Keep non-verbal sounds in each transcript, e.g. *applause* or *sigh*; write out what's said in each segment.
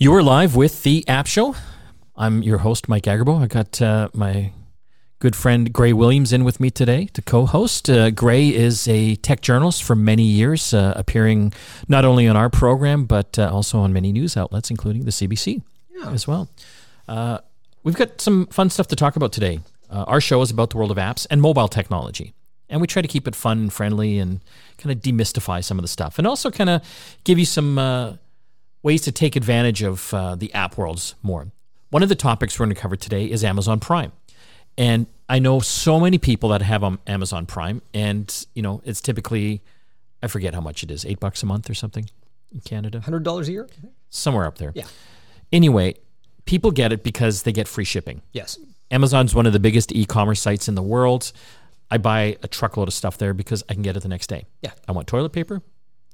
You are live with the App Show. I'm your host, Mike Agerbo. I got uh, my good friend Gray Williams in with me today to co-host. Uh, Gray is a tech journalist for many years, uh, appearing not only on our program but uh, also on many news outlets, including the CBC Yeah. as well. Uh, we've got some fun stuff to talk about today. Uh, our show is about the world of apps and mobile technology. And we try to keep it fun and friendly and kind of demystify some of the stuff and also kind of give you some uh, ways to take advantage of uh, the app worlds more. One of the topics we're going to cover today is Amazon Prime. And I know so many people that have um, Amazon Prime, and you know it's typically, I forget how much it is, eight bucks a month or something in Canada, Hundred dollars a year. somewhere up there. Yeah. Anyway, people get it because they get free shipping. Yes. Amazon's one of the biggest e-commerce sites in the world. I buy a truckload of stuff there because I can get it the next day. Yeah. I want toilet paper,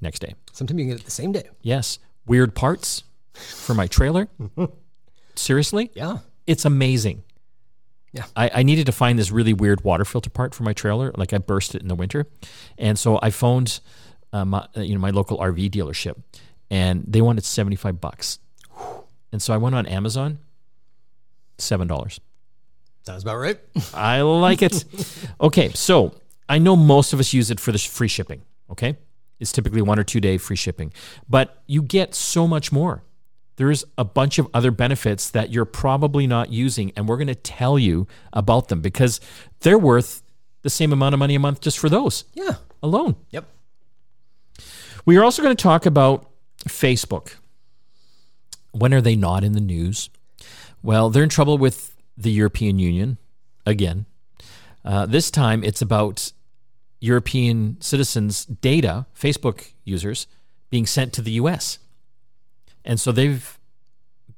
next day. Sometimes you can get it the same day. Yes. Weird parts for my trailer. Seriously? Yeah. It's amazing. Yeah. I, I needed to find this really weird water filter part for my trailer. Like I burst it in the winter. And so I phoned uh, my, uh, you know, my local RV dealership and they wanted 75 bucks. And so I went on Amazon, $7. Sounds about right. I like it. *laughs* Okay, so I know most of us use it for the free shipping. Okay, it's typically one or two day free shipping, but you get so much more. There's a bunch of other benefits that you're probably not using, and we're going to tell you about them because they're worth the same amount of money a month just for those Yeah. alone. Yep. We are also going to talk about Facebook. When are they not in the news? Well, they're in trouble with the European Union again. Uh, this time it's about European citizens' data, Facebook users, being sent to the US. And so they've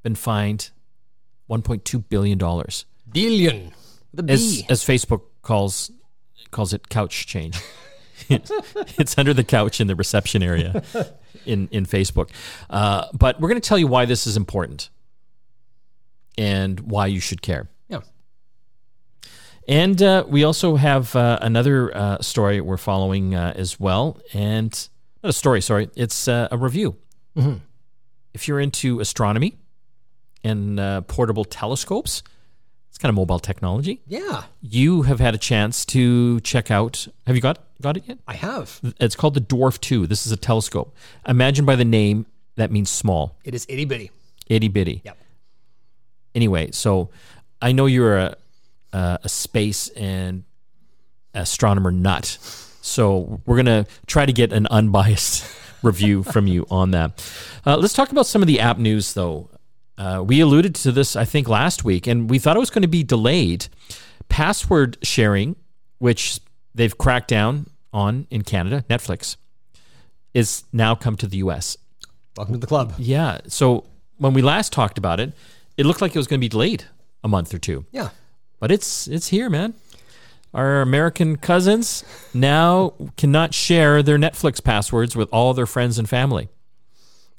been fined $1.2 billion, Billion. The B. as, as Facebook calls, calls it couch change. *laughs* it's under the couch in the reception area *laughs* in, in Facebook. Uh, but we're going to tell you why this is important and why you should care. And uh, we also have uh, another uh, story we're following uh, as well. And not a story, sorry, it's uh, a review. If you're into astronomy and uh, portable telescopes, it's kind of mobile technology. Yeah. You have had a chance to check out. Have you got got it yet? I have. It's called the Dwarf 2. This is a telescope. Imagine by the name, that means small, It is itty bitty. itty bitty. Yep. Anyway, so I know you're a, a, a space and astronomer nut. So we're going to try to get an unbiased *laughs* review from you on that. Uh, let's talk about some of the app news, though. Uh, we alluded to this, I think, last week, and we thought it was going to be delayed. Password sharing, which they've cracked down on in Canada, Netflix, is now come to the US. Welcome to the club. Yeah. So when we last talked about it, it looked like it was going to be delayed a month or two, Yeah. But it's it's here, man. Our American cousins now cannot share their Netflix passwords with all their friends and family.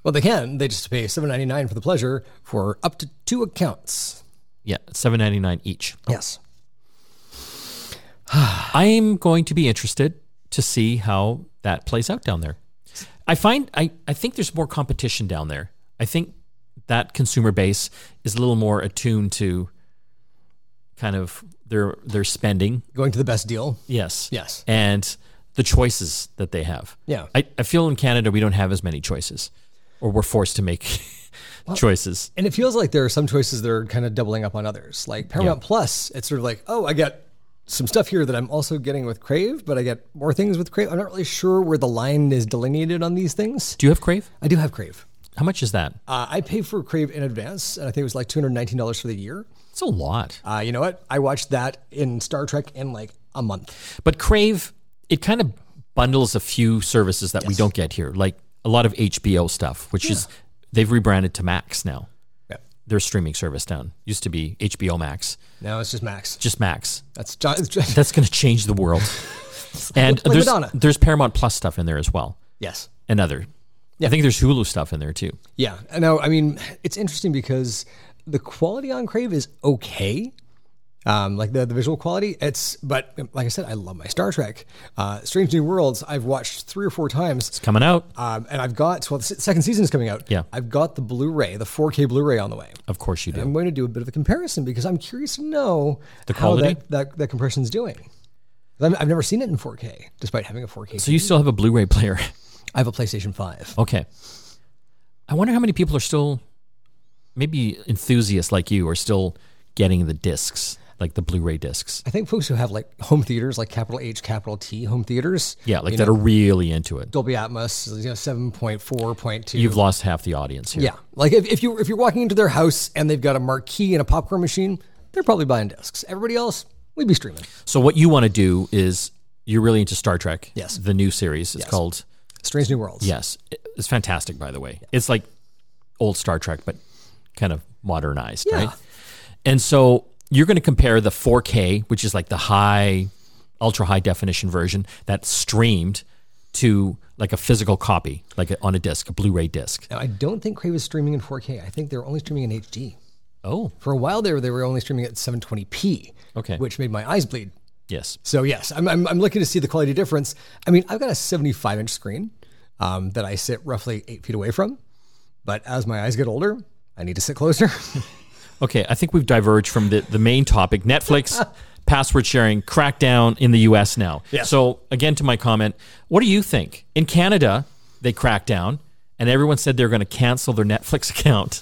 Well, they can. They just pay seven ninety nine for the pleasure for up to two accounts. Yeah, seven ninety nine each. Yes. *sighs* I'm going to be interested to see how that plays out down there. I find I, I think there's more competition down there. I think that consumer base is a little more attuned to kind of their their spending. Going to the best deal. Yes. Yes. And the choices that they have. Yeah. I, I feel in Canada we don't have as many choices. Or we're forced to make *laughs* choices. And it feels like there are some choices that are kind of doubling up on others. Like Paramount Plus, it's sort of like, oh, I get some stuff here that I'm also getting with Crave, but I get more things with Crave. I'm not really sure where the line is delineated on these things. Do you have Crave? I do have Crave. How much is that? Uh, I pay for Crave in advance, and I think it was like $219 for the year. It's a lot. Uh, you know what? I watched that in Star Trek in like a month. But Crave, it kind of bundles a few services that we don't get here, like a lot of HBO stuff, which is they've rebranded to Max now. Yeah. Their streaming service down used to be HBO Max, Now it's just Max. just Max. That's just, That's going to change the world. *laughs* and like there's Madonna. there's Paramount Plus stuff in there as well, yes. and other. I think there's Hulu stuff in there too. Yeah. No. I mean, it's interesting because the quality on Crave is okay. Um, like the, the visual quality, it's but like I said, I love my Star Trek. Uh, Strange New Worlds, I've watched three or four times. It's coming out. Um, and I've got well, the se- second season is coming out. Yeah. I've got the Blu-ray, the 4K Blu-ray on the way. Of course you do. I'm going to do a bit of a comparison because I'm curious to know The how quality? that, that, that compression's doing. I'm- I've never seen it in 4K, despite having a 4K. So you still have a Blu-ray player. *laughs* I have a PlayStation 5. Okay. I wonder how many people are still, maybe enthusiasts like you, are still getting the discs, like the Blu-ray discs. I think folks who have like home theaters, like capital H, capital T home theaters, Yeah, like that know, are really into it. Dolby Atmos, you know, 7.4.2. You've lost half the audience here. yeah, like if, if you if you're walking into their house and they've got a marquee and a popcorn machine, they're probably buying discs. Everybody else, we'd be streaming. So what you want to do is you're really into Star Trek. Yes. The new series. It's called Strange New Worlds. Yes. It's fantastic, by the way. It's like old Star Trek, but kind of modernized, Yeah. right? And so you're going to compare the 4K, which is like the high, ultra high definition version that's streamed to like a physical copy, like on a disc, a Blu-ray disc. Now I don't think Crave is streaming in 4K. I think they're only streaming in HD. Oh, For a while there, they were only streaming at 720p. Okay. Which made my eyes bleed. yes. So yes, I'm, I'm, I'm looking to see the quality difference. I mean, I've got a 75 inch screen um, that I sit roughly eight feet away from, but as my eyes get older, I need to sit closer. *laughs* Okay, I think we've diverged from the, the main topic. Netflix *laughs* password sharing crackdown in the US now. Yes. So again to my comment, what do you think? In Canada, they cracked down and everyone said they're going to cancel their Netflix *laughs* account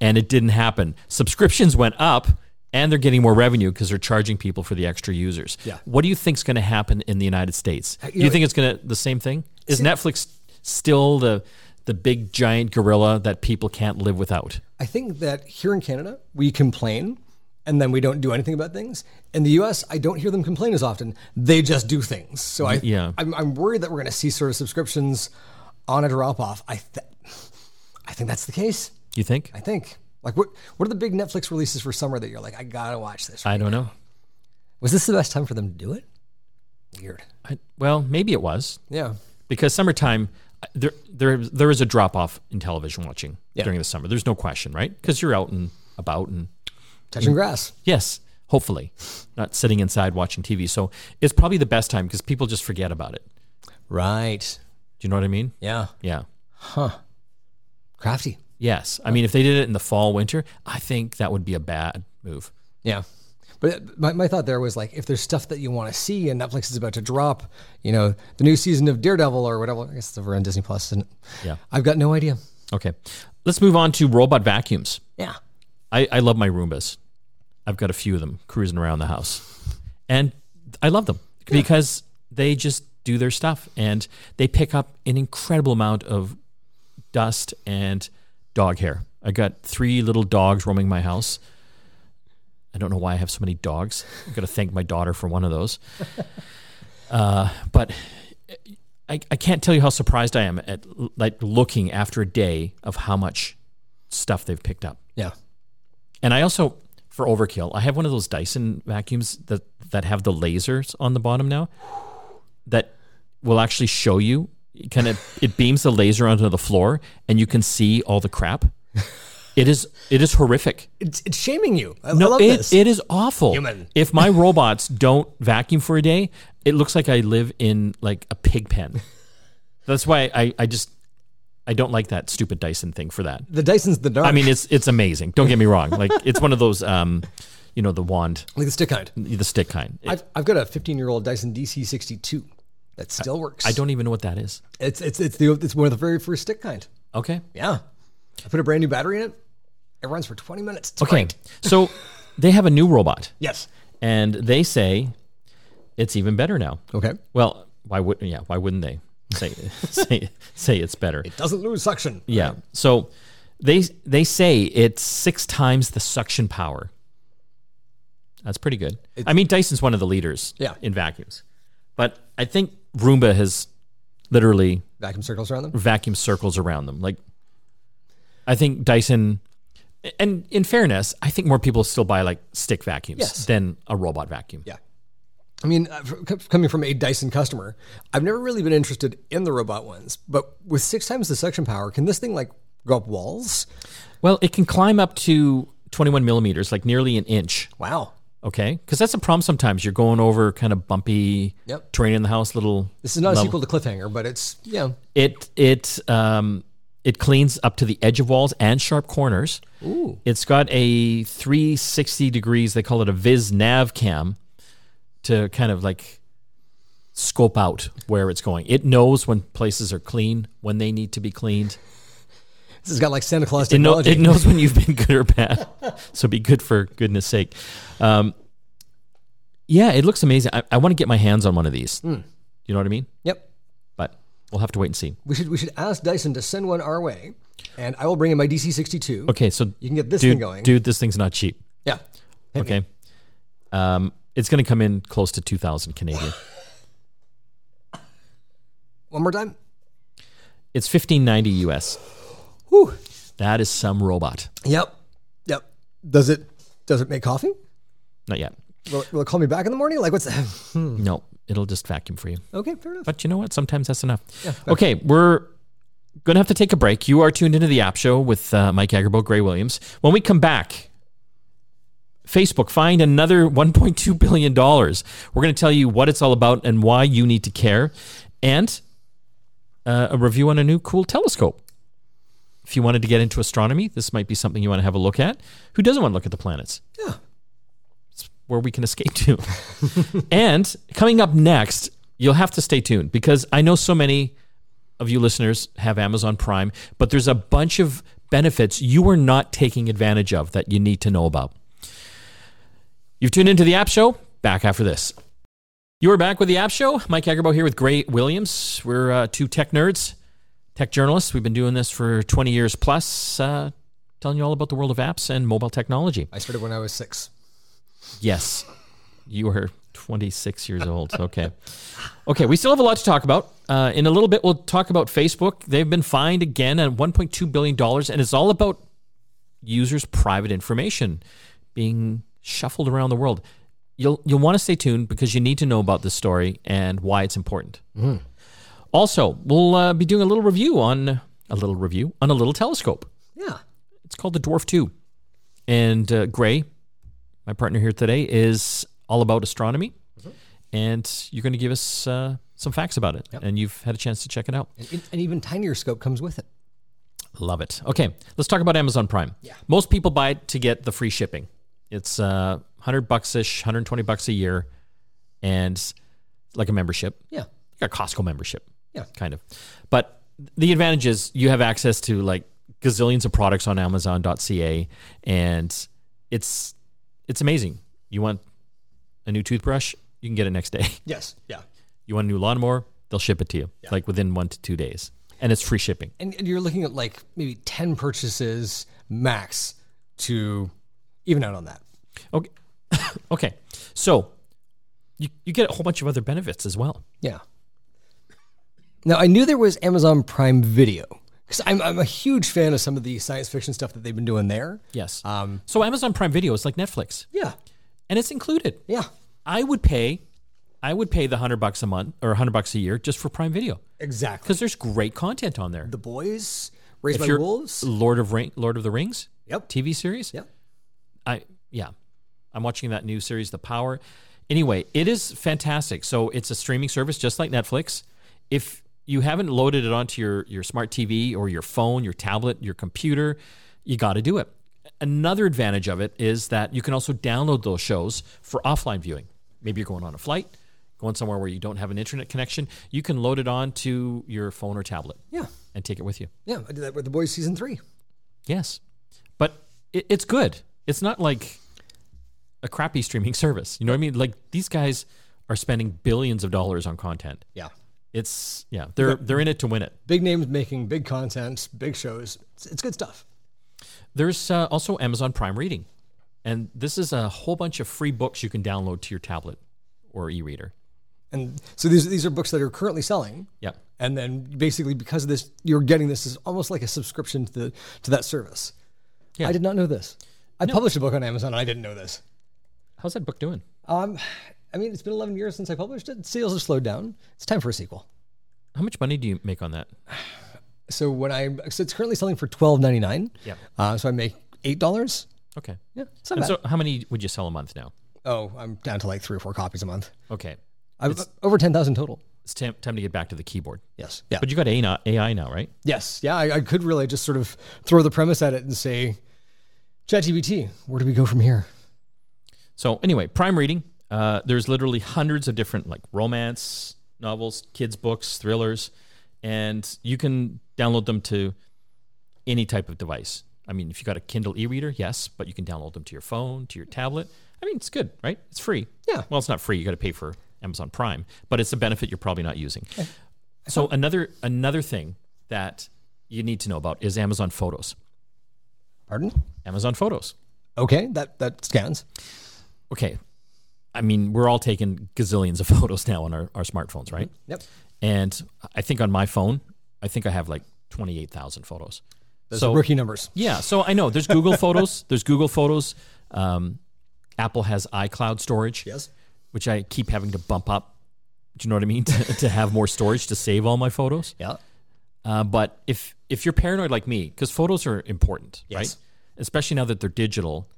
and it didn't happen. Subscriptions went up and they're getting more revenue because they're charging people for the extra users. Yeah. What do you think is going to happen in the United States? Uh, do you know- think it's going to the same thing? Is Netflix still the the big giant gorilla that people can't live without? I think that here in Canada, we complain and then we don't do anything about things. In the US, I don't hear them complain as often. They just do things. So I, Yeah. I'm, I'm worried that we're going to see sort of subscriptions on a drop off. I, th- I think that's the case. You think? I think. Like, what, what are the big Netflix releases for summer that you're like, I got to watch this? I don't know. Was this the best time for them to do it? Weird. I, well, maybe it was Yeah. because summertime there there there is a drop off in television watching Yeah. during the summer. There's no question, right? Because you're out and about and Touching grass. yes, hopefully not sitting inside watching TV. So it's probably the best time because people just forget about it. Right. Do you know what I mean? Yeah. Yeah. Huh. Crafty. Yes. I mean, if they did it in the fall, winter, I think that would be a bad move. Yeah. But my, my thought there was like, if there's stuff that you want to see and Netflix is about to drop, you know, the new season of Daredevil or whatever, I guess it's over on Disney Plus, isn't it? Yeah. I've got no idea. Okay. Let's move on to robot vacuums. Yeah. I, I love my Roombas. I've got a few of them cruising around the house. And I love them because they just do their stuff and they pick up an incredible amount of dust and dog hair. I got three little dogs roaming my house. I don't know why I have so many dogs. I've got to thank my daughter for one of those. *laughs* Uh, but I, I can't tell you how surprised I am at like looking after a day of how much stuff they've picked up. Yeah. And I also, for overkill, I have one of those Dyson vacuums that that have the lasers on the bottom now, that will actually show you. Kind of, it beams the laser onto the floor, and you can see all the crap. *laughs* It is it is horrific. It's, it's shaming you. I, I No, love it, this. it is awful. Human. If my robots don't vacuum for a day, it looks like I live in like a pig pen. That's why I, I just I don't like that stupid Dyson thing for that. the Dyson's the dark. I mean, it's it's amazing. Don't get me wrong. Like it's one of those, um, you know, the wand, like the stick kind. the stick kind. It- I've, I've got a 15 year old Dyson DC62 that still works. I don't even know what that is. It's, it's, it's, the, it's one of the very first stick kind. Okay. Yeah. I put a brand new battery in it. It runs for 20 minutes. It's Okay. great. So *laughs* they have a new robot, Yes. and they say it's even better now. Okay. Well, why would yeah? Why wouldn't they say *laughs* say say it's better? It doesn't lose suction. Yeah. So they they say it's six times the suction power. That's pretty good. I mean, Dyson's one of the leaders Yeah. in vacuums, but I think Roomba has literally Vacuum circles around them. vacuum circles around them. Like, I think Dyson, and in fairness, I think more people still buy like stick vacuums Yes. than a robot vacuum. Yeah. I mean, uh, coming from a Dyson customer, I've never really been interested in the robot ones, but with six times the suction power, can this thing like go up walls? Well, it can climb up to 21 millimeters, like nearly an inch. Wow. Okay, because that's a problem. Sometimes you're going over kind of bumpy Yep. terrain in the house. Little This is not a level- sequel to Cliffhanger, but it's yeah. It it um it cleans up to the edge of walls and sharp corners. Ooh. It's got a 360 degrees. They call it a Vis Nav Cam to kind of like scope out where it's going. It knows when places are clean, when they need to be cleaned. This has got like Santa Claus It, know, technology. it knows when you've been good or bad. so be good for goodness sake. Um, yeah, it looks amazing. I, I want to get my hands on one of these. You know what I mean? Yep. We'll have to wait and see. We should we should ask Dyson to send one our way, and I will bring in my DC62. Okay, so You can get this dude, thing going. dude, this thing's not cheap. Yeah. Hit me. Okay. Um, it's going to come in close to 2000 Canadian. *laughs* One more time. It's 1590 US. *gasps* Whew. That is some robot. Yep. Yep. Does it does it make coffee? Not yet. Will, will it call me back in the morning? Like what's that? *laughs* Hmm. No, it'll just vacuum for you. okay, fair enough. But you know what? Sometimes that's enough. okay, we're going to have to take a break. You are tuned into the app show with uh, Mike Agerbo, Gray Williams. When we come back, Facebook find another $1.2 billion. We're going to tell you what it's all about and why you need to care, and uh, a review on a new cool telescope. If you wanted to get into astronomy, this might be something you want to have a look at. Who doesn't want to look at the planets? Yeah. Where we can escape to. *laughs* and coming up next, you'll have to stay tuned because I know so many of you listeners have Amazon Prime, but there's a bunch of benefits you are not taking advantage of that you need to know about. You've tuned into the App Show. Back after this. You are back with the App Show. Mike Agerbo here with Gray Williams. We're uh, two tech nerds, tech journalists. We've been doing this for 20 years plus, uh, telling you all about the world of apps and mobile technology. I started when I was six. Yes, you are 26 years old. Okay. Okay, we still have a lot to talk about. Uh, in a little bit, we'll talk about Facebook. They've been fined again at $1.2 billion, and it's all about users' private information being shuffled around the world. You'll, you'll want to stay tuned because you need to know about this story and why it's important. Also, we'll uh, be doing a little review on a little review on a little telescope. Yeah. It's called the Dwarf 2. And uh, Gray, my partner here today, is all about astronomy. And you're going to give us uh, some facts about it. And you've had a chance to check it out. And, and even tinier scope comes with it. Love it. Okay, let's talk about Amazon Prime. Yeah. Most people buy it to get the free shipping. It's uh, 100 bucks ish, 120 bucks a year, and like a membership, Yeah. like a Costco membership. Yeah. kind of. But the advantage is you have access to like gazillions of products on Amazon.ca, and it's it's amazing. You want a new toothbrush, you can get it next day. *laughs* Yes. Yeah. You want a new lawnmower, they'll ship it to you like within one to two days, and it's free shipping. And, and you're looking at like maybe 10 purchases max to even out on that. Okay, *coughs* okay. So you you get a whole bunch of other benefits as well. Yeah. Now, I knew there was Amazon Prime Video because I'm, I'm a huge fan of some of the science fiction stuff that they've been doing there. Yes. Um, so Amazon Prime Video is like Netflix, yeah. and it's included. Yeah. I would pay, I would pay the hundred bucks a month or hundred bucks a year just for Prime Video Exactly. because there's great content on there. The Boys, Raised if by Wolves. Lord of Ring, Lord of the Rings, Yep. TV series. Yep. I yeah, I'm watching that new series, The Power. Anyway, it is fantastic. So it's a streaming service just like Netflix. If you haven't loaded it onto your your smart TV or your phone, your tablet, your computer, you got to do it. Another advantage of it is that you can also download those shows for offline viewing. Maybe you're going on a flight, going somewhere where you don't have an internet connection. You can load it onto your phone or tablet Yeah. and take it with you. Yeah. I did that with The Boys season three. Yes, but it, it's good. It's not like a crappy streaming *laughs* service. You know what I mean? Like these guys are spending billions of dollars on content. Yeah. It's yeah, they're they're in it to win it. Big names making big content, big shows. It's, it's good stuff. There's uh, also Amazon Prime Reading, and this is a whole bunch of free books you can download to your tablet or e-reader. And so these, these are books that are currently selling. Yeah, And then basically because of this, you're getting this is almost like a subscription to the to that service. Yeah. I did not know this. I published a book on Amazon and I didn't know this. how's that book doing? Um, I mean, it's been 11 years since I published it. Sales have slowed down. It's time for a sequel. How much money do you make on that? *sighs* So when I so it's currently selling for 12.99. Yeah. Uh, so I make eight dollars. Okay. Yeah, it's not And bad. so, how many would you sell a month now? Oh, I'm down to like three or four copies a month. Okay. I've over ten thousand total. It's time, time to get back to the keyboard. Yes. Yeah. But you got AI AI now, right? yes. Yeah. I, I could really just sort of throw the premise at it and say, ChatGPT, where do we go from here? So anyway, Prime Reading. Uh, there's literally hundreds of different like romance novels, kids books, thrillers, and you can download them to any type of device. I mean, if you got a Kindle e-reader, yes, but you can download them to your phone, to your tablet. I mean, it's good, right? It's free. Yeah. Well, it's not free. You got to pay for Amazon Prime, but it's a benefit you're probably not using. So another another thing that you need to know about is Amazon Photos. Pardon? Amazon Photos. Okay. That that scans. okay, I mean, we're all taking gazillions of *laughs* photos now on our, our smartphones, right? Yep. And I think on my phone, I think I have like 28,000 photos. Those so, are rookie numbers. yeah, so I know there's Google *laughs* Photos, there's Google Photos. Um, Apple has iCloud storage, Yes. which I keep having to bump up. Do you know what I mean? *laughs* to, to have more storage to save all my photos. Yeah. Uh, but if if you're paranoid like me, because photos are important, Yes. right? Especially now that they're digital,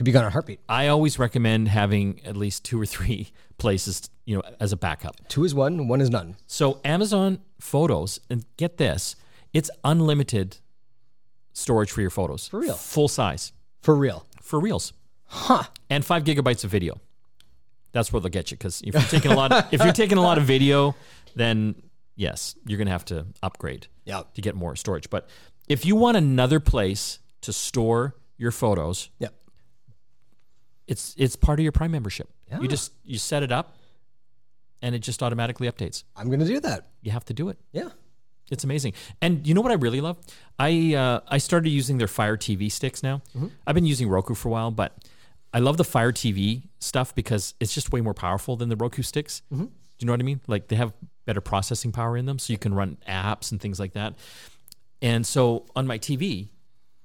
Could be gone in a heartbeat. I always recommend having at least two or three *laughs* places, you know, as a backup. Two is one, one is none. So Amazon Photos, and get this, it's unlimited storage for your photos. For real? Full size. For real. For reals. Huh. And five gigabytes of video. That's where they'll get you. Because if you're taking a lot of, if you're taking a lot of video, then yes, you're gonna have to upgrade Yeah. to get more storage. But if you want another place to store your photos, Yeah. It's it's part of your Prime membership. Yeah. You just you set it up and it just automatically updates. I'm going to do that. You have to do it. Yeah. It's amazing. And you know what I really love? I uh, I started using their Fire TV sticks now. I've been using Roku for a while, but I love the Fire TV stuff because it's just way more powerful than the Roku sticks. Do you know what I mean? Like they have better processing power in them, so you can run apps and things like that. And so on my TV,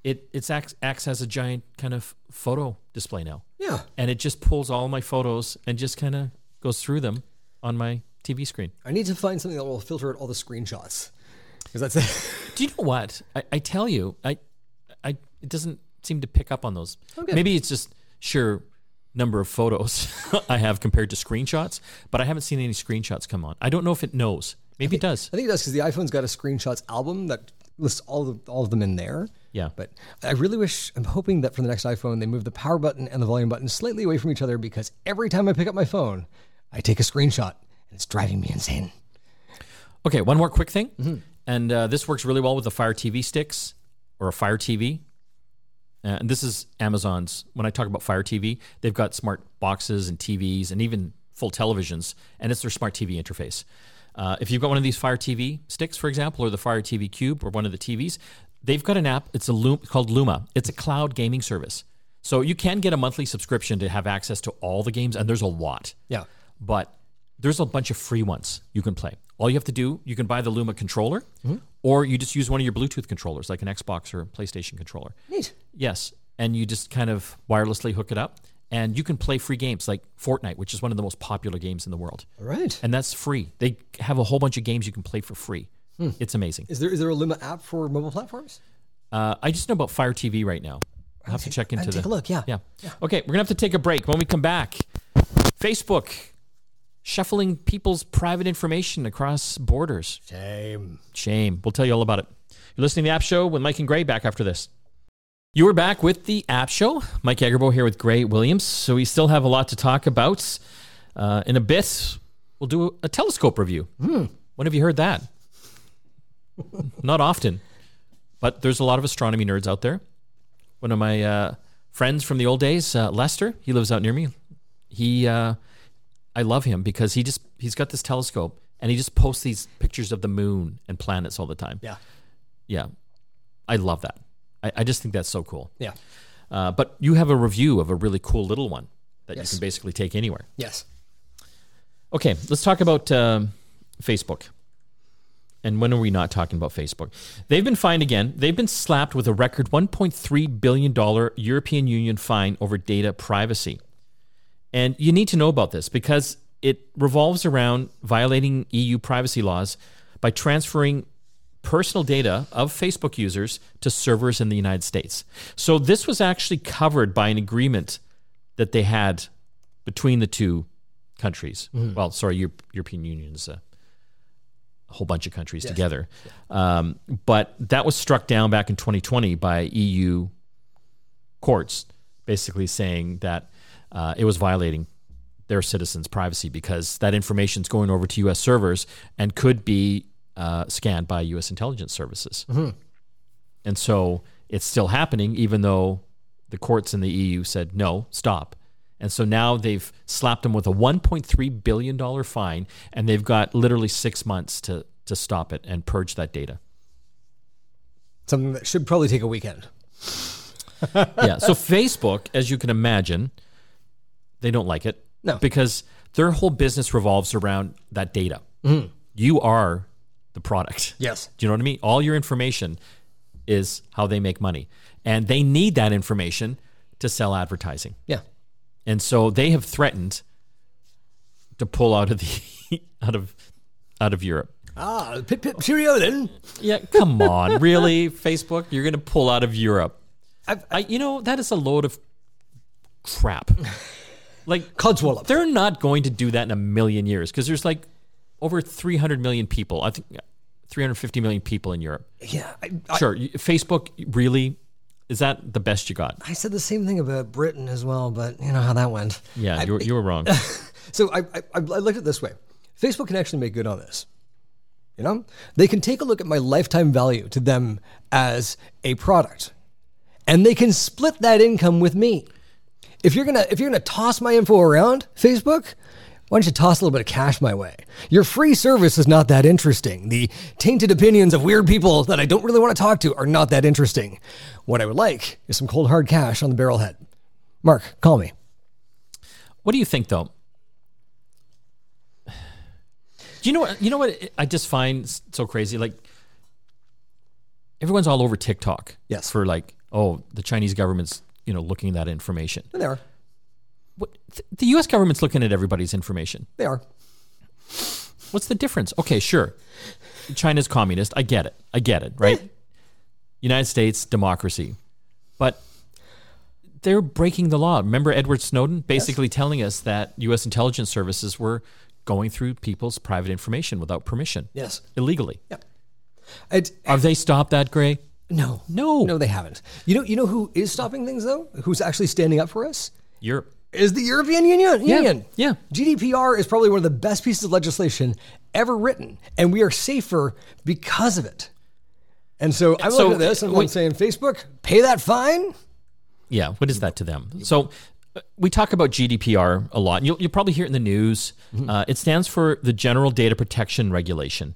it it's acts, acts as a giant kind of photo display now, Yeah. and it just pulls all my photos and just kind of goes through them on my TV screen. I need to find something that will filter out all the screenshots. Because that's it. *laughs* Do you know what? I, I tell you, I, I it doesn't seem to pick up on those. Okay. Maybe it's just sheer number of photos *laughs* I have compared to screenshots, but I haven't seen any screenshots come on. I don't know if it knows. Maybe it does. I think it does because the iPhone's got a screenshots album that lists all of all of them in there. Yeah. But I really wish I'm hoping that for the next iPhone they move the power button and the volume button slightly away from each other because every time I pick up my phone, I take a screenshot and it's driving me insane. Okay, one more quick thing, Mm-hmm. and uh, this works really well with the Fire TV sticks or a Fire TV. Uh, and this is Amazon's. When I talk about Fire TV, they've got smart boxes and TVs and even full televisions, and it's their smart TV interface. Uh, if you've got one of these Fire TV sticks, for example, or the Fire TV Cube or one of the TVs, they've got an app. It's a Lum- called Luna. It's a cloud gaming service, so you can get a monthly subscription to have access to all the games, and there's a lot Yeah. but there's a bunch of free ones you can play. All you have to do, you can buy the Luna controller, mm-hmm. or you just use one of your Bluetooth controllers, like an Xbox or PlayStation controller. Neat. Yes, and you just kind of wirelessly hook it up, and you can play free games like Fortnite, which is one of the most popular games in the world, All right. and that's free. They have a whole bunch of games you can play for free. It's amazing. Is there is there a Luna app for mobile platforms? Uh, I just know about Fire TV right now. I'll have to check into the take a look. Yeah. Yeah. Okay, we're gonna have to take a break. When we come back, Facebook shuffling people's private information across borders. Shame. Shame. We'll tell you all about it. You're listening to the App Show with Mike and Gray back after this. You are back with the App Show. Mike Agerbo here with Gray Williams. So we still have a lot to talk about. Uh, in a bit, we'll do a telescope review. When have you heard that? Not often, but there's a lot of astronomy nerds out there. One of my uh, friends from the old days, uh, Lester, he lives out near me. He, uh, I love him because he just he's got this telescope and he just posts these pictures of the moon and planets all the time. Yeah. Yeah, I love that. I, I just think that's so cool. Yeah. Uh, but you have a review of a really cool little one that Yes. you can basically take anywhere. Yes. Okay, let's talk about um, Facebook. And when are we not talking about Facebook? They've been fined again. They've been slapped with a record $1.3 billion European Union fine over data privacy. And you need to know about this because it revolves around violating EU privacy laws by transferring personal data of Facebook users to servers in the United States. So this was actually covered by an agreement that they had between the two countries. Mm-hmm. Well, sorry, Europe, European Union is uh, a, whole bunch of countries together. Um, but that was struck down back in 2020 by EU courts, basically saying that uh, it was violating their citizens' privacy because that information is going over to U.S. servers and could be uh, scanned by U.S. intelligence services. And so it's still happening, even though the courts in the EU said no, stop. And so now they've slapped them with a 1.3 billion dollar fine, and they've got literally six months to to stop it and purge that data. Something that should probably take a weekend. *laughs* yeah. So Facebook, as you can imagine, they don't like it. No. Because their whole business revolves around that data. Mm-hmm. You are the product. Yes. Do you know what I mean? All your information is how they make money. And they need that information to sell advertising. Yeah. And so they have threatened to pull out of the *laughs* out of out of Europe. Ah, pip pip cheerio then. Yeah, come on, *laughs* really, Facebook? You're going to pull out of Europe? I've- I, you know, that is a load of crap. *laughs* Like Codswallop. they're not going to do that in a million years because there's like over 300 million people. I think 350 million people in Europe. Yeah. I, I, Sure, you- Facebook really is that the best you got? I said the same thing about Britain as well, but you know how that went. Yeah, you were, you were wrong. *laughs* So I, I, I looked at it this way Facebook can actually make good on this. You know, they can take a look at my lifetime value to them as a product, and they can split that income with me. If you're gonna if you're gonna toss my info around, Facebook, why don't you toss a little bit of cash my way? Your free service is not that interesting. The tainted opinions of weird people that I don't really want to talk to are not that interesting. What I would like is some cold hard cash on the barrelhead. Mark, call me. What do you think, though? Do you know what? You know what I just find so crazy. Like everyone's all over TikTok. Yes. For like, oh, the Chinese government's you know looking at that information. And they are. What, the U.S. government's looking at everybody's information. They are. What's the difference? Okay, sure. China's communist. I get it. I get it. Right. *laughs* United States democracy, but they're breaking the law. Remember Edward Snowden basically telling us that U.S. intelligence services were going through people's private information without permission, Yes. illegally. Yep. It, Have they stopped that, Gray? no. No. No, they haven't. You know, you know who is stopping things though? Who's actually standing up for us? Europe. Is the European Union. Union. yeah. GDPR is probably one of the best pieces of legislation ever written, and we are safer because of it. And so I'm So, looking at this and I'm saying, Facebook, pay that fine. Yeah, what is that to them? So uh, we talk about GDPR a lot. You'll, you'll probably hear it in the news. Uh, it stands for the General Data Protection Regulation,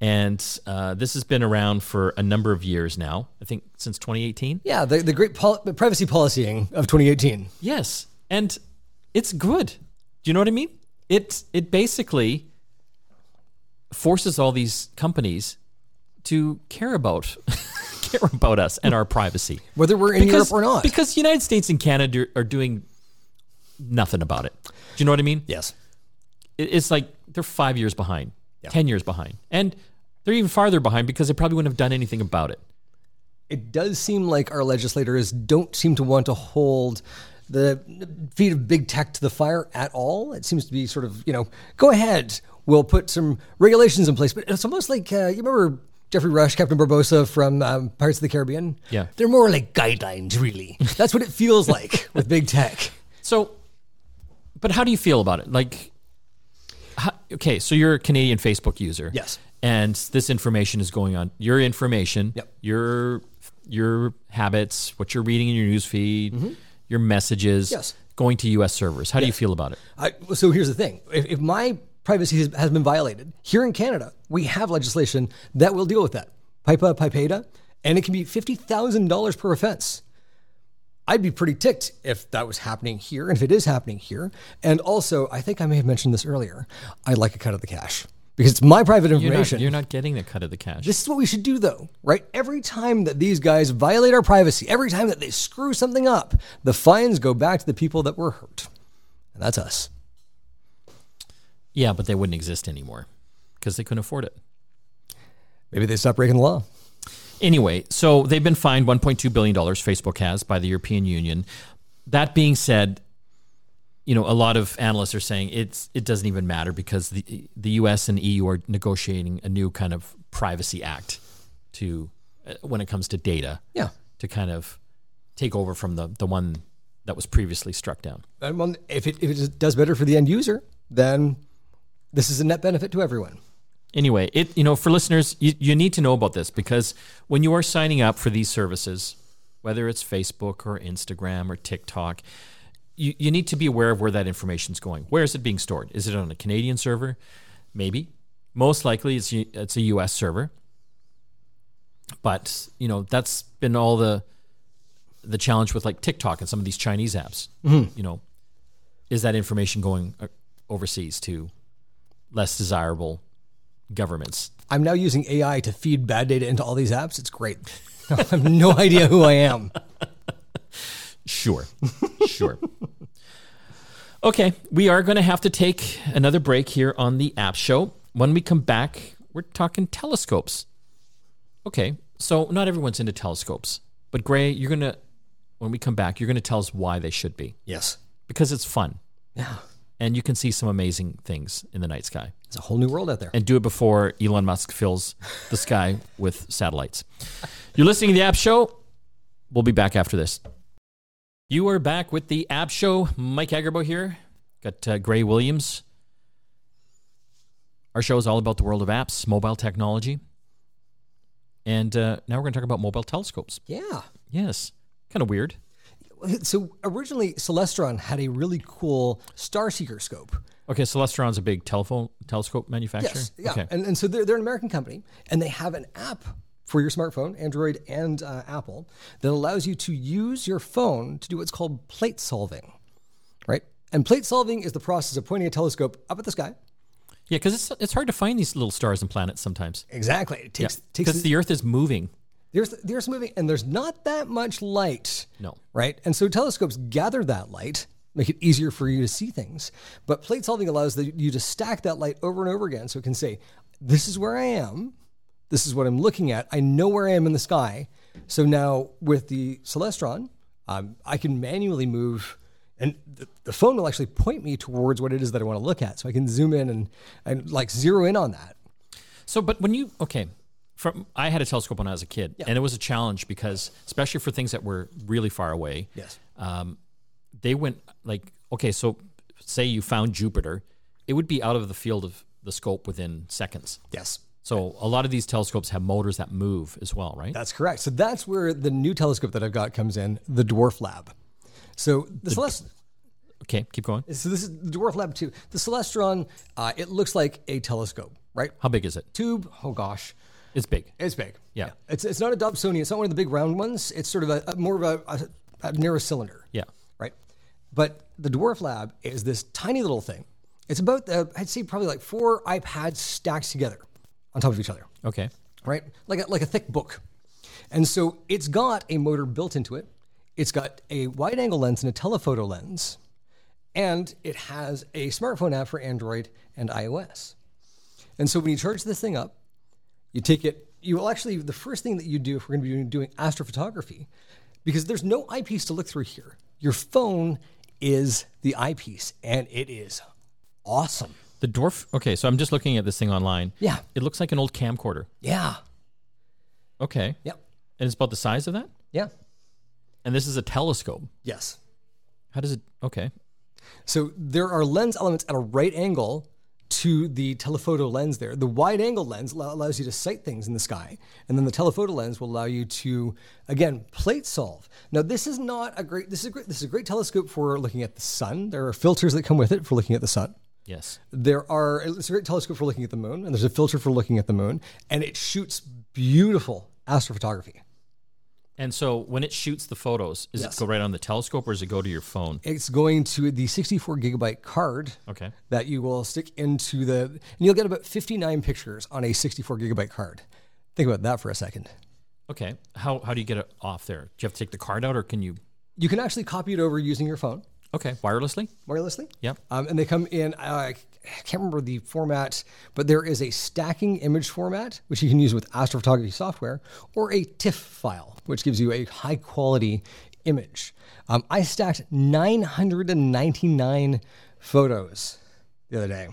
and uh, this has been around for a number of years now. I think since 2018. Yeah, the, the great pol- privacy policying of 2018. Yes, and it's good. Do you know what I mean? It it basically forces all these companies to care about *laughs* care about us and our privacy. Whether we're in because, Europe or not. Because the United States and Canada are doing nothing about it. Do you know what I mean? yes. It- It's like they're five years behind, 10 years behind. And they're even farther behind because they probably wouldn't have done anything about it. it does seem like our legislators don't seem to want to hold the feet of big tech to the fire at all. It seems to be sort of, you know, go ahead, we'll put some regulations in place. But it's almost like, uh, you remember Geoffrey Rush, Captain Barbossa from um, Pirates of the Caribbean? Yeah. They're more like guidelines, really. That's what it feels like *laughs* with big tech. So, but how do you feel about it? Like, how, okay, so you're a Canadian Facebook user. Yes. And this information is going on. Your information, Yep. your your habits, what you're reading in your news feed, your messages. Yes. going to U.S. servers. How do you feel about it? I, so here's the thing: if, if my privacy has, has been violated here in Canada, we have legislation that will deal with that. PIPA, PIPEDA, and it can be fifty thousand dollars per offense. I'd be pretty ticked if that was happening here, and if it is happening here. And also, I think I may have mentioned this earlier. I'd like a cut of the cash because it's my private You're not, information. you're not getting the cut of the cash. This is what we should do, though, right? Every time that these guys violate our privacy, every time that they screw something up, the fines go back to the people that were hurt. And that's us. yeah, but they wouldn't exist anymore because they couldn't afford it. Maybe they stop breaking the law. Anyway, so they've been fined 1.2 billion dollars. Facebook has by the European Union. That being said, you know, a lot of analysts are saying it's it doesn't even matter because the the U.S. and EU are negotiating a new kind of privacy act to uh, when it comes to data. Yeah. To kind of take over from the the one that was previously struck down. And if it if it does better for the end user, then this is a net benefit to everyone. Anyway, it you know for listeners, you, you need to know about this because when you are signing up for these services, whether it's Facebook or Instagram or TikTok, you, you need to be aware of where that information is going. Where is it being stored? Is it on a Canadian server? Maybe. Most likely, it's it's a U.S. server. But you know that's been all the the challenge with like TikTok and some of these Chinese apps. Mm-hmm. You know, is that information going uh, overseas to less desirable governments? I'm now using AI to feed bad data into all these apps. It's great. *laughs* I have no idea who I am. *laughs* Sure. Sure. okay, we are going to have to take another break here on the app show. When we come back, we're talking telescopes. Okay, so not everyone's into telescopes, but Gray, you're going to, when we come back, you're going to tell us why they should be. Yes. Because it's fun. Yeah. And you can see some amazing things in the night sky. It's a whole new world out there. And do it before Elon Musk fills the sky with satellites. You're listening to the App Show. We'll be back after this. You are back with the App Show. Mike Agerbo here. Got uh, Gray Williams. Our show is all about the world of apps, mobile technology. And uh, now we're going to talk about mobile telescopes. Yeah. Yes. Kind of weird. So originally, Celestron had a really cool Starseeker scope. Okay, Celestron's a big telephone telescope manufacturer. Yes, yeah, okay. and, and so they're, they're an American company, and they have an app for your smartphone, Android and uh, Apple, that allows you to use your phone to do what's called plate solving, right? And plate solving is the process of pointing a telescope up at the sky. Yeah, because it's it's hard to find these little stars and planets sometimes. Exactly. It takes Because takes the Earth is moving. there's the Earth's moving, and there's not that much light. No. Right? And so telescopes gather that light, make it easier for you to see things. But plate solving allows the, you to stack that light over and over again. So it can say, this is where I am. This is what I'm looking at. I know where I am in the sky. So now with the Celestron, um, I can manually move, and the, the phone will actually point me towards what it is that I want to look at. So I can zoom in and, and like zero in on that. So, but when you okay, from I had a telescope when I was a kid, and it was a challenge because, especially for things that were really far away, Yes. um, they went like okay. So, say you found Jupiter, it would be out of the field of the scope within seconds. Yes. So, a lot of these telescopes have motors that move as well, right? That's correct. So that's where the new telescope that I've got comes in, the Dwarf Lab. So the, Celest- Okay, keep going. so this is the Dwarf Lab 2. The Celestron, uh, it looks like a telescope, right? How big is it? Tube, oh gosh, It's big. it's big. Yeah. It's, it's not a Dobsonian. It's not one of the big round ones. It's sort of a, a more of a, a, a narrow cylinder, Yeah. right? But the Dwarf Lab is this tiny little thing. It's about, uh, I'd say probably like four iPads stacked together on top of each other. Okay. right? Like a, like a thick book. And so it's got a motor built into it. It's got a wide angle lens and a telephoto lens. And it has a smartphone app for Android and iOS. And so when you charge this thing up, you take it, you will actually, the first thing that you do if we're going to be doing astrophotography, because there's no eyepiece to look through here. Your phone is the eyepiece, and it is awesome. The dwarf. Okay, so I'm just looking at this thing online. Yeah. It looks like an old camcorder. Yeah. Okay. Yep. And it's about the size of that. Yeah. And this is a telescope. Yes. How does it? Okay. So there are lens elements at a right angle to the telephoto lens there. The wide angle lens allows you to sight things in the sky, and then the telephoto lens will allow you to again plate solve. Now this is not a great this is a great this is a great telescope for looking at the sun. There are filters that come with it for looking at the sun. Yes. There are it's a great telescope for looking at the moon, and there's a filter for looking at the moon, and it shoots beautiful astrophotography. And so when it shoots the photos, does Yes. it go right on the telescope or does it go to your phone? It's going to the 64 gigabyte card Okay. that you will stick into the, and you'll get about 59 pictures on a 64 gigabyte card. Think about that for a second. Okay. How how do you get it off there? Do you have to take the card out or can you? You can actually copy it over using your phone Okay. Wirelessly. wirelessly. Yep. Um, and they come in, uh, I can't remember the format, but there is a stacking image format, which you can use with astrophotography software, or a TIFF file, which gives you a high quality image. Um, I stacked 999 photos the other day.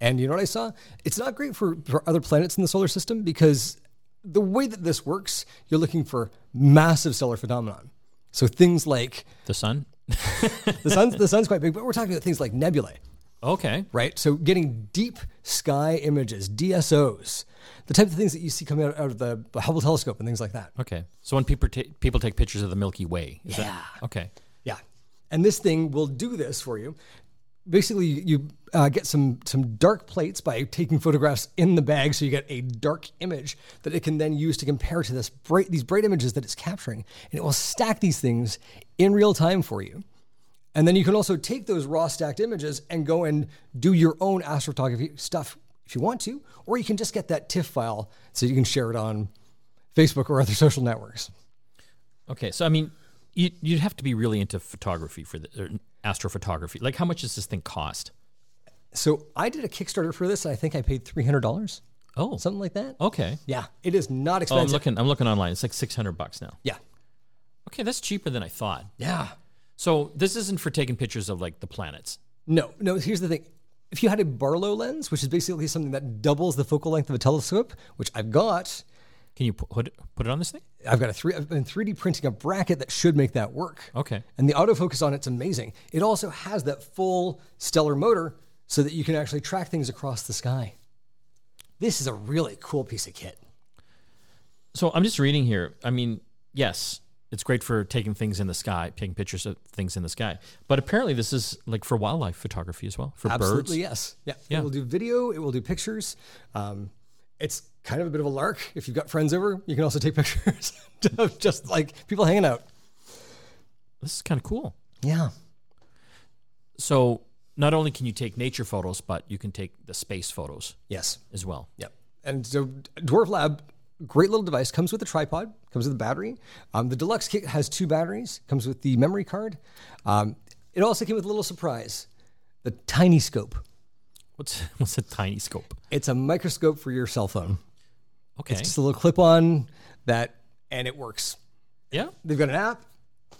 And you know what I saw? It's not great for, for other planets in the solar system because the way that this works, you're looking for massive stellar phenomenon. So things like The sun? The sun's the sun's quite big, but we're talking about things like nebulae, Okay. right? So getting deep sky images, DSOs, the type of things that you see coming out, out of the Hubble telescope and things like that. Okay. So when people ta- people take pictures of the Milky Way, is Yeah. that okay? Yeah. And this thing will do this for you. Basically, you uh, get some some dark plates by taking photographs in the bag, so you get a dark image that it can then use to compare to this bright these bright images that it's capturing, and it will stack these things in real time for you. And then you can also take those raw stacked images and go and do your own astrophotography stuff if you want to, or you can just get that TIFF file so you can share it on Facebook or other *laughs* social networks. Okay. So I mean, you you'd have to be really into photography for the astrophotography. Like, how much does this thing cost? So I did a Kickstarter for this. And I think I paid three hundred dollars, Oh. something like that. Okay. Yeah, it is not Oh, I'm expensive. looking. I'm looking online. It's like six hundred bucks now. yeah, Okay, that's cheaper than I thought. yeah. So this isn't for taking pictures of like the planets. No, no. Here's the thing: if you had a Barlow lens, which is basically something that doubles the focal length of a telescope, which I've got, Can you put it, put it on this thing? I've got a three. I've been 3D printing a bracket that should make that work. Okay. And the autofocus on it's amazing. It also has that full stellar motor, so that you can actually track things across the sky. This is a really cool piece of kit. So I'm just reading here. I mean, yes, it's great for taking things in the sky, taking pictures of things in the sky. But apparently, this is like for wildlife photography as well, for birds. Absolutely, yes. Yeah. Yeah. It will do video, it will do pictures. Um, it's kind of a bit of a lark. If you've got friends over, you can also take *laughs* pictures of just like people hanging out. This is kind of cool. Yeah. So not only can you take nature photos, but you can take the space photos Yes. as well. Yep. And so Dwarf Lab, great little device, comes with a tripod, comes with a battery. Um, the deluxe kit has two batteries, comes with the memory card. Um, it also came with a little surprise the tiny scope. What's *laughs* what's a tiny scope? It's a microscope for your cell phone. Okay. It's just a little clip on that, and it works. yeah. They've got an app.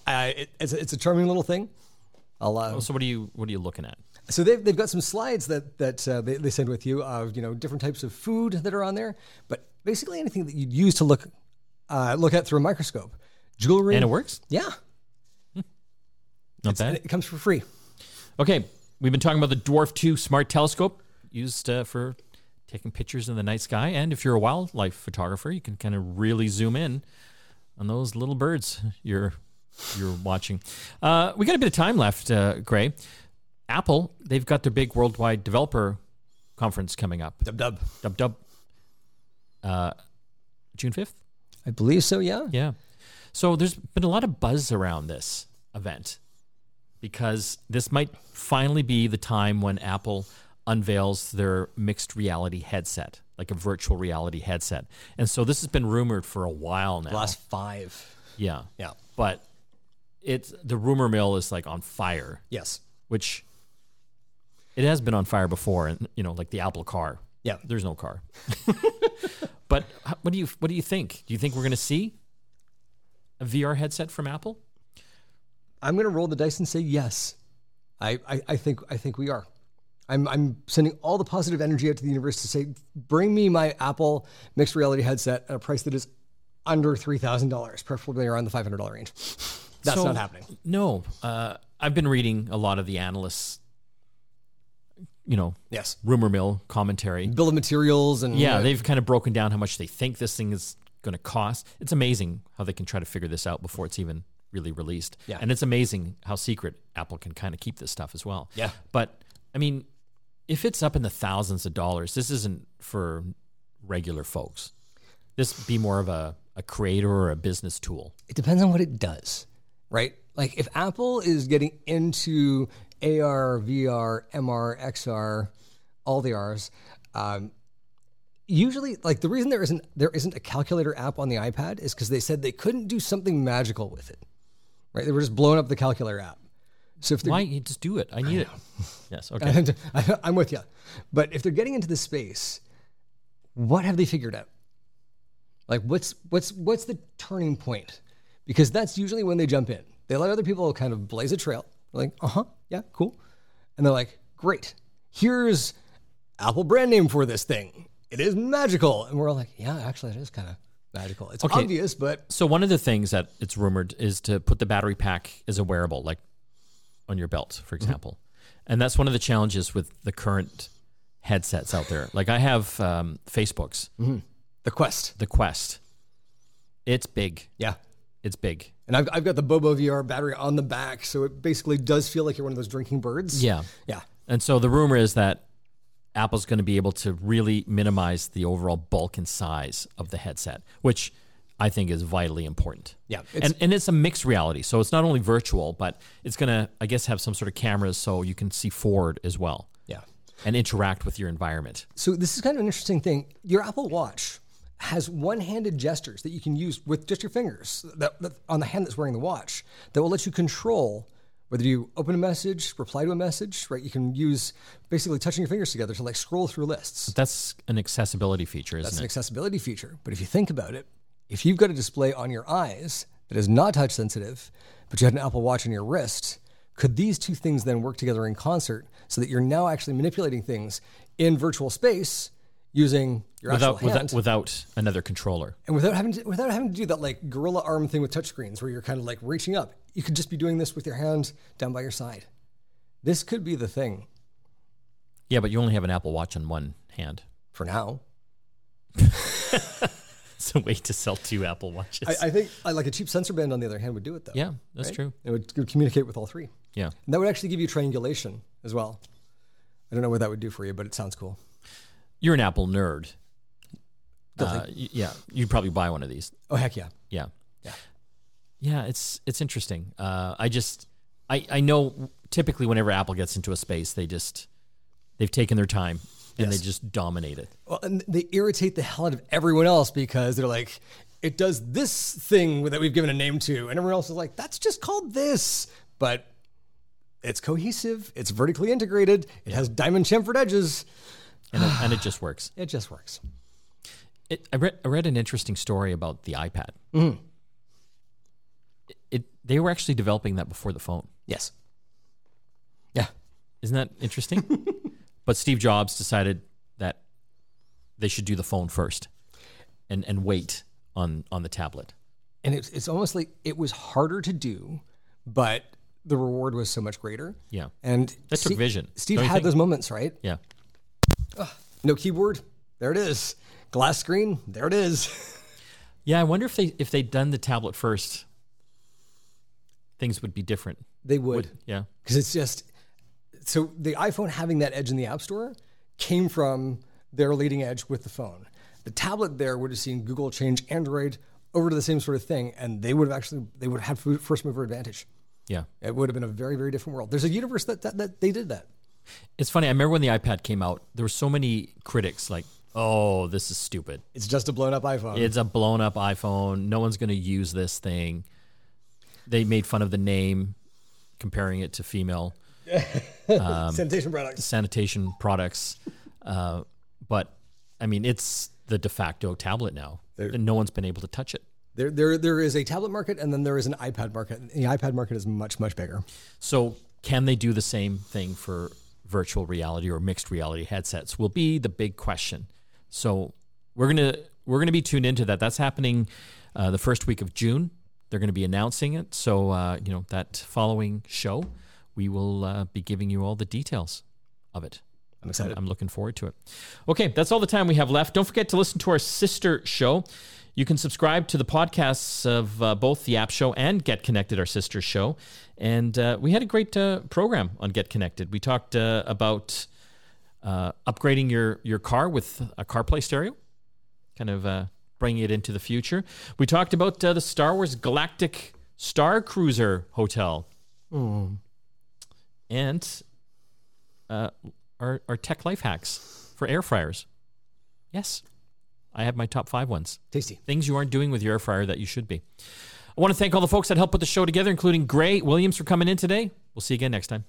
Uh, it, it's, a, it's a charming little thing. I'll, uh, So what are you what are you looking at? So they've, they've got some slides that that uh, they, they send with you of you know different types of food that are on there, but basically anything that you'd use to look uh, look at through a microscope, jewelry, And it works. yeah, Not and bad. it comes for free. Okay, we've been talking about the Dwarf Two Smart Telescope used uh, for taking pictures in the night sky, and if you're a wildlife photographer, you can kind of really zoom in on those little birds you're you're watching. Uh, we got a bit of time left, uh, Gray. Apple, they've got their big worldwide developer conference coming up. Dub dub. Dub dub. Uh, June fifth. I believe so. Yeah. Yeah. So there's been a lot of buzz around this event because this might finally be the time when Apple unveils their mixed reality headset, like a virtual reality headset. And so this has been rumored for a while now. The Last five. yeah. Yeah. But it's the rumor mill is like on fire, Yes. which it has been on fire before and you know, like the Apple car. Yeah. There's no car. *laughs* but what do you what do you think? Do you think we're going to see a VR headset from Apple? I'm going to roll the dice and say yes. I, I, I think I think we are. I'm, I'm sending all the positive energy out to the universe to say, bring me my Apple mixed reality headset at a price that is under three thousand dollars, preferably around the five hundred dollar range. *laughs* That's So- not happening. No. Uh, I've been reading a lot of the analysts, you know, Yes, rumor mill commentary. bill of materials and Yeah, they've kind of broken down how much they think this thing is going to cost. It's amazing how they can try to figure this out before it's even really released. Yeah. And it's amazing how secret Apple can kind of keep this stuff as well. Yeah. But I mean, if it's up in the thousands of dollars, this isn't for regular folks. This be more of a, a creator or a business tool. it depends on what it does, right? Like if Apple is getting into AR, VR, MR, XR, all the R's, um, usually like the reason there isn't there isn't a calculator app on the iPad is because they said they couldn't do something magical with it, right? They were just blowing up the calculator app. So if they're Why you just do it? I need it. *laughs* Yes. *laughs* Okay. *laughs* I'm with you. But if they're getting into the space, what have they figured out? Like what's what's what's the turning point? Because that's usually when they jump in. They let other people kind of blaze a trail. They're like, uh huh, yeah, cool. And they're like, great. Here's Apple brand name for this thing. It is magical. And we're all like, yeah, actually, it is kind of magical. It's Okay. obvious, but So one of the things that it's rumored is to put the battery pack as a wearable, like on your belt, for example. And that's one of the challenges with the current headsets out there. Like I have um, Facebook's, the Quest. the Quest. It's big. Yeah. It's big. And I've, I've got the Bobo VR battery on the back, so it basically does feel like you're one of those drinking birds. Yeah. Yeah. And so the rumor is that Apple's going to be able to really minimize the overall bulk and size of the headset, which I think is vitally important. Yeah, and, and it's a mixed reality. So it's not only virtual, but it's going to, I guess, have some sort of cameras so you can see forward as well Yeah. and interact with your environment. So this is kind of an interesting thing. Your Apple Watch has one-handed gestures that you can use with just your fingers that, that- on the hand that's wearing the watch that will let you control whether you open a message, reply to a message, right? You can use basically touching your fingers together to like scroll through lists. That's an accessibility feature, isn't It's an accessibility feature. But if you think about it, if you've got a display on your eyes that is not touch sensitive, but you had an Apple Watch on your wrist, could these two things then work together in concert so that you're now actually manipulating things in virtual space using your Without, actual hand? without, without another controller. and without having to, without having to do that like gorilla arm thing with touchscreens where you're kind of like reaching up. You could just be doing this with your hand down by your side. This could be the thing Yeah, but you only have an Apple Watch on one hand. for now. *laughs* It's a way to sell two Apple Watches. I, I think I like a cheap sensor band on the other hand would do it though. yeah, that's right? true. It would, it would communicate with all three. Yeah. And that would actually give you triangulation as well. I don't know what that would do for you, but it sounds cool. You're an Apple nerd. Uh, y- yeah, you'd probably buy one of these. Oh heck yeah. Yeah, Yeah. yeah. It's it's interesting. Uh, I just I I know typically whenever Apple gets into a space, they just they've taken their time and Yes. they just dominate it. Well, and they irritate the hell out of everyone else because they're like, it does this thing that we've given a name to, and everyone else is like, that's just called this, but it's cohesive, it's vertically integrated, it has diamond chamfered edges, And it, and it *sighs* just works. it just works. It, I read I read an interesting story about the iPad. Mm-hmm. It, it they were actually developing that before the phone. Yes. Yeah. Isn't that interesting? *laughs* but Steve Jobs decided that they should do the phone first, and and wait on on the tablet. And it's, it's almost like it was harder to do, but the reward was so much greater. Yeah. And That took Steve- vision, Steve had think? those moments, right? Yeah. No keyboard, there it is. Glass screen, there it is. *laughs* Yeah, I wonder if they if they'd done the tablet first, things would be different. They would. Yeah. because it's just so the iPhone having that edge in the App Store came from their leading edge with the phone. The tablet there would have seen Google change Android over to the same sort of thing, and they would have actually they would have had first mover advantage. Yeah. It would have been a very very different world. There's a universe that that, that they did that. It's funny. I remember when the iPad came out, there were so many critics like, "Oh, this is stupid. It's just a blown up iPhone. It's a blown up iPhone. No one's going to use this thing." They made fun of the name, comparing it to female *laughs* Sanitation products. sanitation products. Uh, but I mean, it's the de facto tablet now, and no one's been able to touch it. There, there, there is a tablet market, and then there is an iPad market. The iPad market is much much bigger. So, can they do the same thing for virtual reality or mixed reality headsets? Will be the big question. So, we're gonna we're gonna be tuned into that. That's happening uh, the first week of June. They're going to be announcing it. So, uh, you know, that following show, we will uh, be giving you all the details of it. I'm excited. I'm looking forward to it. Okay, that's all the time we have left. Don't forget to listen to our sister show. You can subscribe to the podcasts of uh, both the App Show and Get Connected, our sister show. And uh, we had a great uh, program on Get Connected. We talked uh, about uh, upgrading your your car with a CarPlay stereo, kind of uh, bringing it into the future. We talked about uh, the Star Wars Galactic Star Cruiser Hotel, and uh, our, our tech life hacks for air fryers. Yes, I have my top five ones. Tasty. Things you aren't doing with your air fryer that you should be. I want to thank all the folks that helped put the show together, including Gray Williams for coming in today. We'll see you again next time.